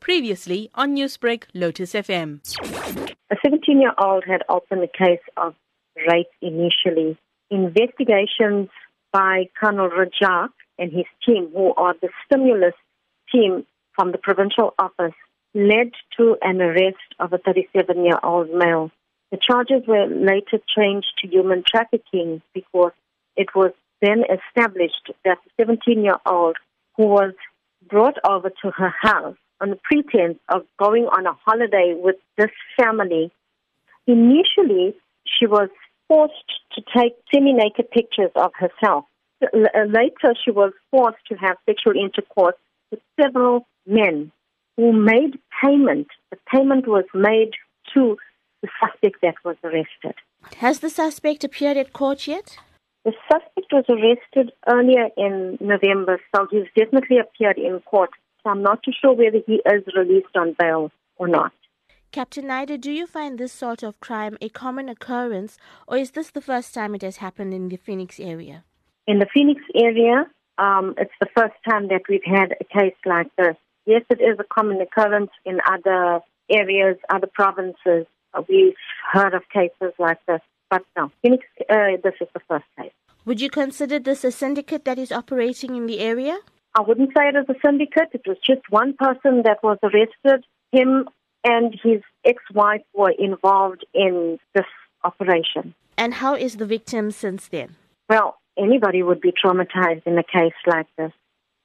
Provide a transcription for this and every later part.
Previously on Newsbreak, Lotus FM. A 17 year old had opened a case of rape initially. Investigations by Colonel Rajak and his team, who are the stimulus team from the provincial office, led to an arrest of a 37 year old male. The charges were later changed to human trafficking because it was then established that the 17 year old who was brought over to her house on the pretense of going on a holiday with this family. Initially, she was forced to take semi naked pictures of herself. Uh, later, she was forced to have sexual intercourse with several men who made payment. The payment was made to the suspect that was arrested. Has the suspect appeared at court yet? The suspect was arrested earlier in November, so he's definitely appeared in court. So I'm not too sure whether he is released on bail or not. Captain Naidoo, do you find this sort of crime a common occurrence, or is this the first time it has happened in the Phoenix area? In the Phoenix area, um, it's the first time that we've had a case like this. Yes, it is a common occurrence in other areas, other provinces. We've heard of cases like this, but no, Phoenix, uh, this is the first case. Would you consider this a syndicate that is operating in the area? I wouldn't say it was a syndicate. It was just one person that was arrested. Him and his ex-wife were involved in this operation. And how is the victim since then? Well, anybody would be traumatized in a case like this.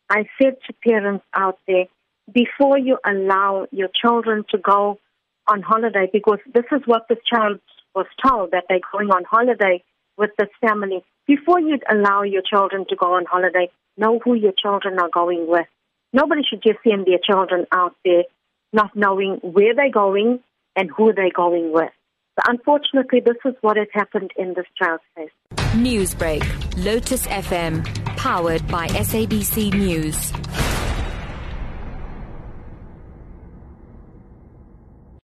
I said to parents out there, before you allow your children to go on holiday, because this is what this child was told that they're going on holiday with this family. Before you allow your children to go on holiday, know who your children are going with. Nobody should just send their children out there not knowing where they're going and who they're going with. But unfortunately, this is what has happened in this child's case. Newsbreak, Lotus FM, powered by SABC News.